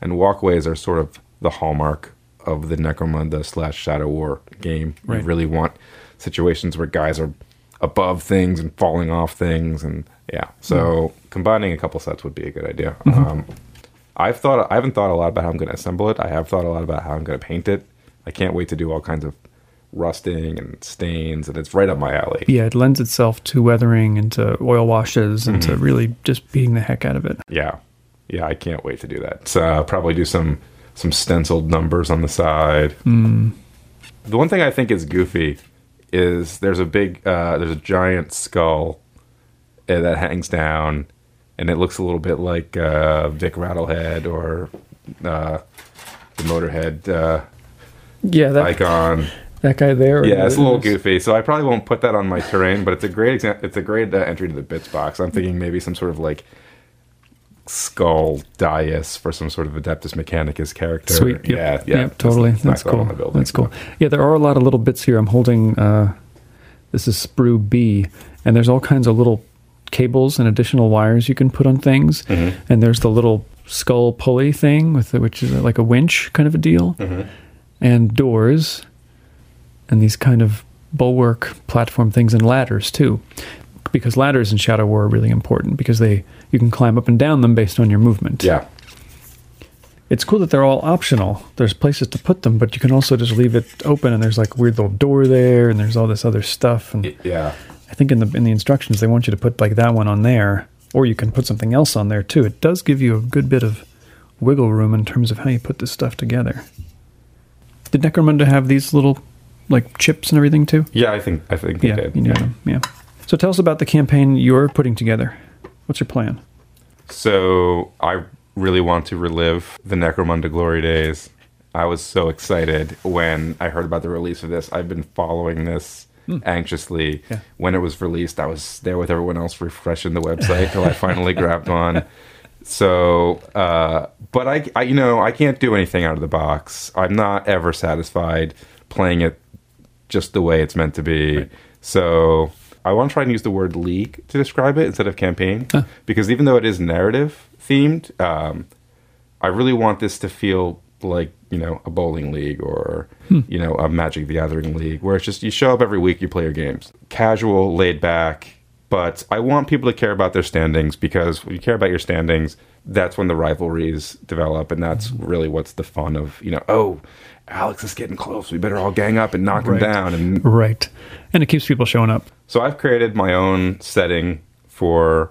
and walkways are sort of the hallmark of the Necromunda slash Shadow War game. Right. You really want situations where guys are above things and falling off things, and yeah. So combining a couple sets would be a good idea. Um, I've thought I haven't thought a lot about how I'm going to assemble it. I have thought a lot about how I'm going to paint it. I can't wait to do all kinds of rusting and stains, and it's right up my alley. Yeah, it lends itself to weathering and to oil washes and Mm-hmm. to really just beating the heck out of it. Yeah, yeah, I can't wait to do that. So, uh, probably do some some stenciled numbers on the side. The one thing I think is goofy is there's a big uh, there's a giant skull uh, that hangs down and it looks a little bit like uh, Vic Rattlehead or uh, the Motorhead uh, Yeah, that icon. that guy there. Yeah, it's a little goofy, so I probably won't put that on my terrain. But it's a great example. It's a great uh, entry to the bits box. I'm thinking maybe some sort of like skull dais for some sort of Adeptus Mechanicus character. Sweet. Yep. Yeah, yeah, Yep, totally. Let's That's cool. building. That's cool. Yeah, there are a lot of little bits here. I'm holding. Uh, this is Sprue B, and there's all kinds of little cables and additional wires you can put on things. Mm-hmm. And there's the little skull pulley thing with the, which is like a winch kind of a deal, Mm-hmm. and doors, and these kind of bulwark platform things and ladders too. Because ladders in Shadow War are really important because they you can climb up and down them based on your movement Yeah, it's cool that they're all optional. There's places to put them, but you can also just leave it open, and there's like a weird little door there, and there's all this other stuff. And yeah. I think in the in the instructions they want you to put like that one on there, or you can put something else on there too. It does give you a good bit of wiggle room in terms of how you put this stuff together. Did Necromunda have these little like chips and everything too? Yeah, I think I think they yeah, did. you know them. Yeah. So tell us about the campaign you're putting together. What's your plan? So I really want to relive the Necromunda glory days. I was so excited when I heard about the release of this. I've been following this anxiously. Yeah. When it was released, I was there with everyone else refreshing the website till I finally grabbed one. So, uh, but I, I, you know, I can't do anything out of the box. I'm not ever satisfied playing it just the way it's meant to be. So I want to try and use the word league to describe it instead of campaign, because even though it is narrative themed, um, I really want this to feel like you know a bowling league or you know a Magic the Gathering league, where it's just you show up every week, you play your games, casual, laid back. But I want people to care about their standings because when you care about your standings, that's when the rivalries develop, and that's really what's the fun of you know. Oh, Alex is getting close. We better all gang up and knock him down. And Right, and it keeps people showing up. so I've created my own setting for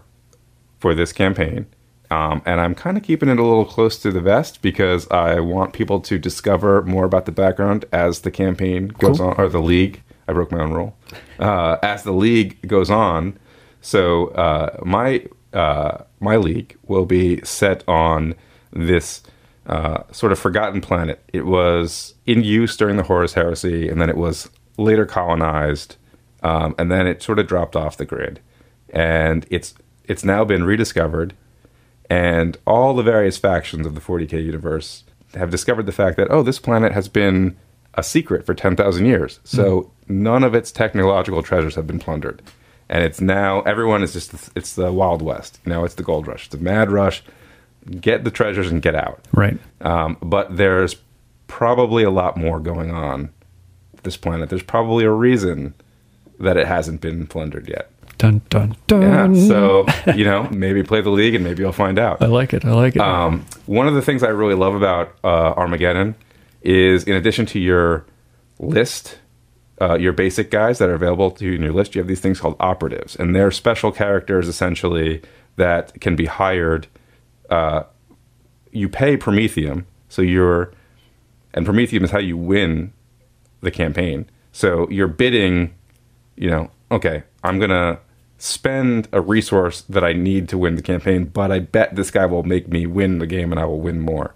for this campaign, um, and I'm kind of keeping it a little close to the vest because I want people to discover more about the background as the campaign goes Cool. on, or the league. I broke my own rule. Uh, as the league goes on, so uh, my uh, my league will be set on this uh, sort of forgotten planet. It was in use during the Horus Heresy, and then it was later colonized, um, and then it sort of dropped off the grid. And it's it's now been rediscovered, and all the various factions of the 40k universe have discovered the fact that oh, this planet has been a secret for 10,000 years. So none of its technological treasures have been plundered. And it's now everyone is just it's the Wild West. You know, it's the gold rush. It's a mad rush. Get the treasures and get out. Right. Um, but there's probably a lot more going on this planet. There's probably a reason that it hasn't been plundered yet. Dun dun dun. Yeah. So, you know, maybe play the league and maybe you'll find out. I like it. I like it. Um, one of the things I really love about uh, Armageddon is, in addition to your list, uh, your basic guys that are available to you in your list, you have these things called operatives, and they're special characters essentially that can be hired. Uh, you pay Promethium, so you're, and Promethium is how you win the campaign. So you're bidding, you know, okay, I'm gonna spend a resource that I need to win the campaign, but I bet this guy will make me win the game and I will win more.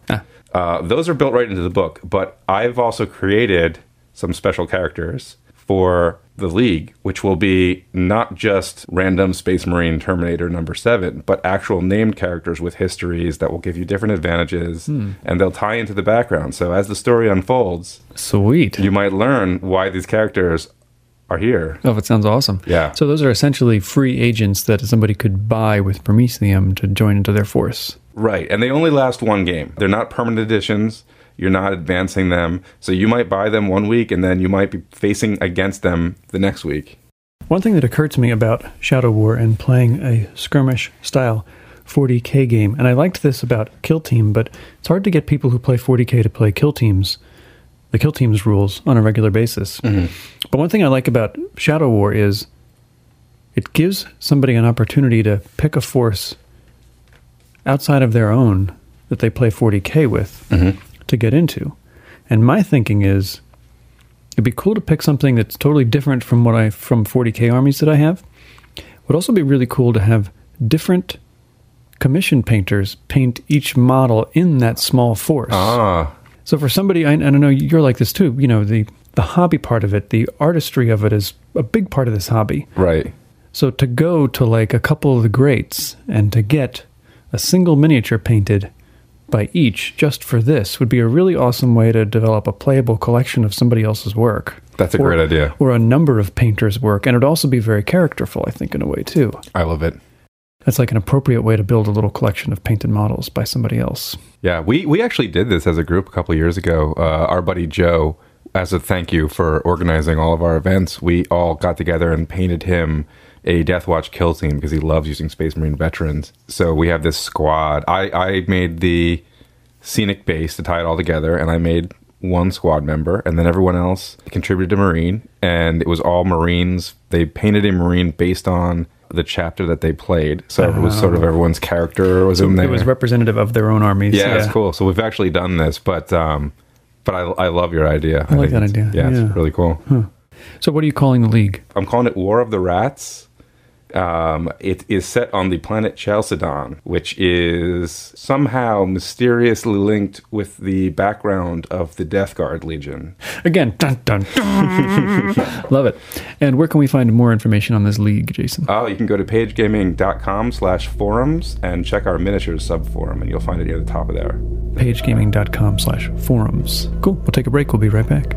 Uh, those are built right into the book, but I've also created some special characters for the league, which will be not just random Space Marine Terminator number seven, but actual named characters with histories that will give you different advantages hmm. and they'll tie into the background. So as the story unfolds, Sweet. you might learn why these characters are here. Oh, it sounds awesome. Yeah. So those are essentially free agents that somebody could buy with Promethium to join into their force. Right. And they only last one game. They're not permanent editions. You're not advancing them. So you might buy them one week and then you might be facing against them the next week. One thing that occurred to me about Shadow War and playing a skirmish style 40k game, and I liked this about Kill Team, but it's hard to get people who play 40k to play Kill Teams, the Kill Teams rules on a regular basis. Mm-hmm. But one thing I like about Shadow War is it gives somebody an opportunity to pick a force outside of their own that they play 40k with mm-hmm. To get into. And my thinking is it'd be cool to pick something that's totally different from what I from 40k armies that I have. Would also be really cool to have different commission painters paint each model in that small force. Ah, So for somebody, I, and I know you're like this too. You know the the hobby part of it, the artistry of it is a big part of this hobby. right. So to go to like a couple of the greats and to get a single miniature painted by each just for this would be a really awesome way to develop a playable collection of somebody else's work. That's a Or- great idea. Or a number of painters' work, and it'd also be very characterful, I think, in a way too. I love it. That's like an appropriate way to build a little collection of painted models by somebody else. Yeah, we we actually did this as a group a couple of years ago. Uh, our buddy Joe, as a thank you for organizing all of our events, we all got together and painted him a Deathwatch kill team because he loves using Space Marine veterans. So we have this squad. I I made the scenic base to tie it all together, and I made one squad member, and then everyone else contributed to Marine, and it was all Marines. They painted a Marine based on the chapter that they played, so it was sort of everyone's character was in there. It was representative of their own armies. Yeah, it's cool. So we've actually done this, but um, but I, I love your idea. I, like that idea, Yeah, yeah. it's really cool. So what are you calling the league? I'm calling it War of the Rats. Um, it is set on the planet Chalcedon, which is somehow mysteriously linked with the background of the Death Guard Legion. Again, dun dun dun. Love it. And where can we find more information on this league, Jason? Oh, you can go to pagegaming.com slash forums and check our miniatures subforum, and you'll find it near the top of there. pagegaming.com slash forums. Cool. We'll take a break. We'll be right back.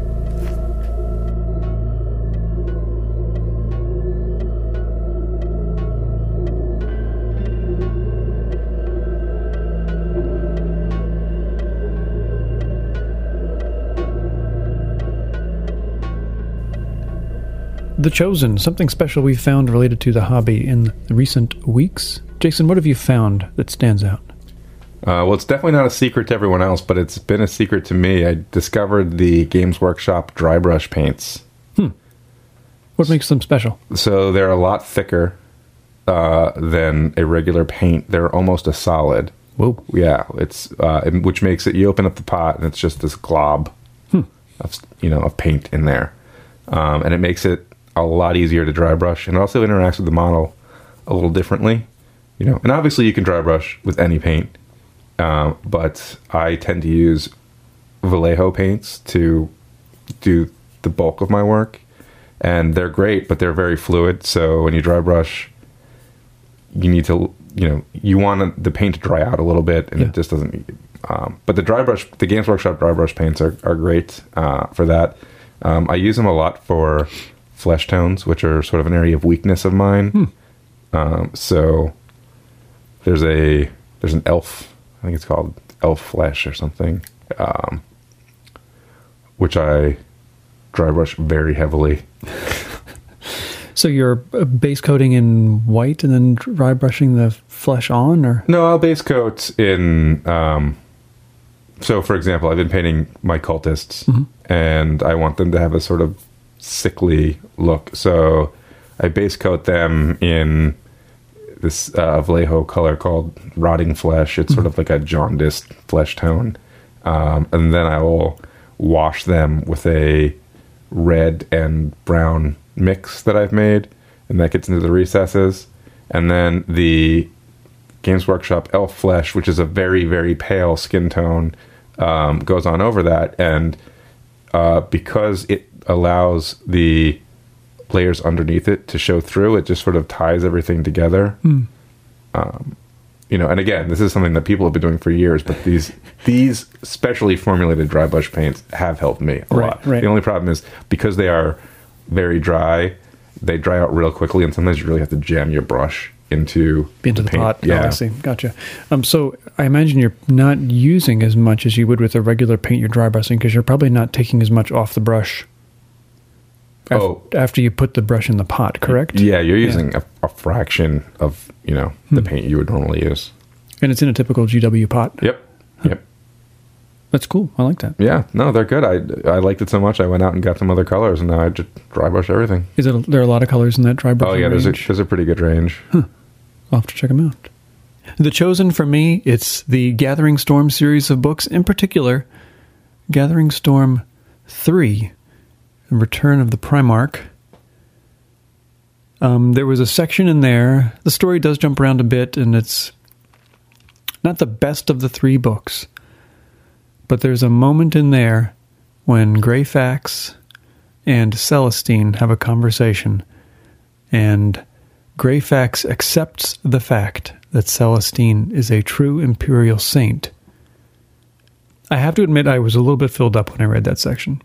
The Chosen, something special we've found related to the hobby in recent weeks. Jason, what have you found that stands out? Uh, well, it's definitely not a secret to everyone else, but it's been a secret to me. I discovered the Games Workshop dry brush paints. Hmm. What makes them special? So they're a lot thicker uh, than a regular paint. They're almost a solid. Whoa. Yeah, it's uh, which makes it. You open up the pot and it's just this glob of you know of paint in there, um, and it makes it a lot easier to dry brush, and it also interacts with the model a little differently. You know, and obviously you can dry brush with any paint, um, but I tend to use Vallejo paints to do the bulk of my work, and they're great, but they're very fluid. So when you dry brush, you need to you know you want the paint to dry out a little bit, and Yeah. it just doesn't. Um, but the dry brush, the Games Workshop dry brush paints are are great uh, for that. Um, I use them a lot for flesh tones, which are sort of an area of weakness of mine. Um, so there's a there's an elf, I think it's called elf flesh or something, um, which I dry brush very heavily. So you're uh, base coating in white and then dry brushing the flesh on, or No, I'll base coat in. Um, so, for example, I've been painting my cultists, and I want them to have a sort of sickly look. So, I base coat them in this uh, Vallejo color called Rotting Flesh. It's sort of like a jaundiced flesh tone, um, and then I will wash them with a red and brown mix that I've made, and that gets into the recesses. And then the Games Workshop Elf Flesh, which is a very, very pale skin tone, um, goes on over that. And uh, because it allows the layers underneath it to show through, it just sort of ties everything together. Um, you know, and again, this is something that people have been doing for years, but these these specially formulated dry brush paints have helped me a Right, lot. right. The only problem is because they are very dry, they dry out real quickly, and sometimes you really have to jam your brush into into the, paint. pot? Oh, Yeah, I see. Gotcha. Um, so I imagine you're not using as much as you would with a regular paint you're dry brushing because you're probably not taking as much off the brush. Oh. after you put the brush in the pot, correct? Yeah, you're using a, a fraction of you know the Hmm. paint you would normally use. And it's in a typical GW pot. Yep. Yep. That's cool. I like that. Yeah. No, they're good. I I liked it so much. I went out and got some other colors, and now I just dry brush everything. Is it? There are a lot of colors in that dry brush. Oh yeah, there's a there's a pretty good range. I'll have to check them out. The Chosen for me, it's the Gathering Storm series of books, in particular, Gathering Storm 3, Return of the Primarch. Um, there was a section in there. The story does jump around a bit, and it's Not the best of the three books. But there's a moment in there when Greyfax and Celestine have a conversation, and Greyfax accepts the fact that Celestine is a true Imperial saint. I have to admit, I was a little bit filled up when I read that section.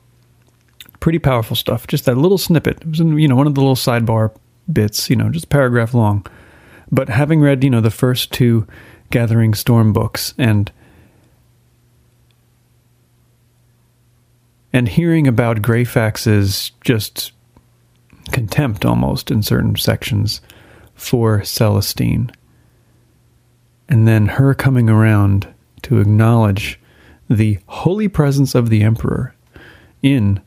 Pretty powerful stuff. Just that little snippet. It was in, you know, one of the little sidebar bits, you know, just paragraph long. But having read, you know, the first two Gathering Storm books and and hearing about Greyfax's just contempt almost in certain sections for Celestine. And then her coming around to acknowledge the holy presence of the Emperor in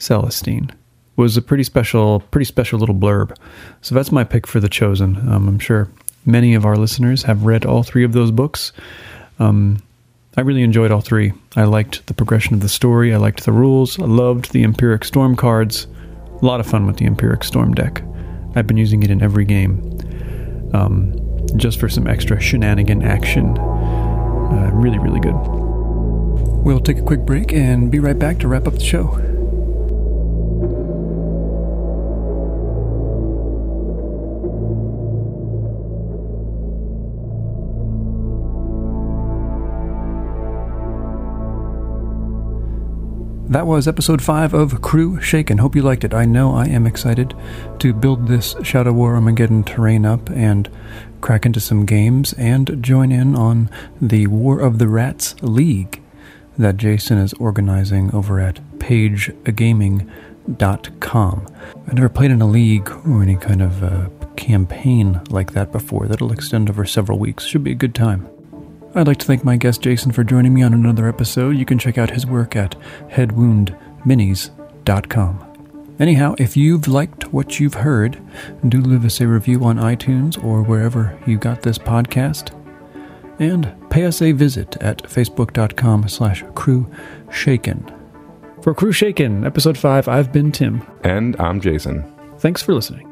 Celestine was a pretty special, pretty special little blurb. So that's my pick for the chosen. Um, I'm sure many of our listeners have read all three of those books. Um, I really enjoyed all three. I liked the progression of the story. I liked the rules. I loved the Empyric Storm cards. A lot of fun with the Empyric Storm deck. I've been using it in every game, um, just for some extra shenanigan action. Uh, really, really good. We'll take a quick break and be right back to wrap up the show. That was episode 5 of Crew Shaken. Hope you liked it. I know I am excited to build this Shadow War Armageddon terrain up and crack into some games and join in on the War of the Rats League that Jason is organizing over at pagegaming.com. I never played in a league or any kind of uh, campaign like that before. That'll extend over several weeks. Should be a good time. I'd like to thank my guest Jason for joining me on another episode. You can check out his work at headwoundminis.com. Anyhow, if you've liked what you've heard, do leave us a review on iTunes or wherever you got this podcast. And pay us a visit at facebook.com slash crew shaken. For Crew Shaken, episode 5, I've been Tim. And I'm Jason. Thanks for listening.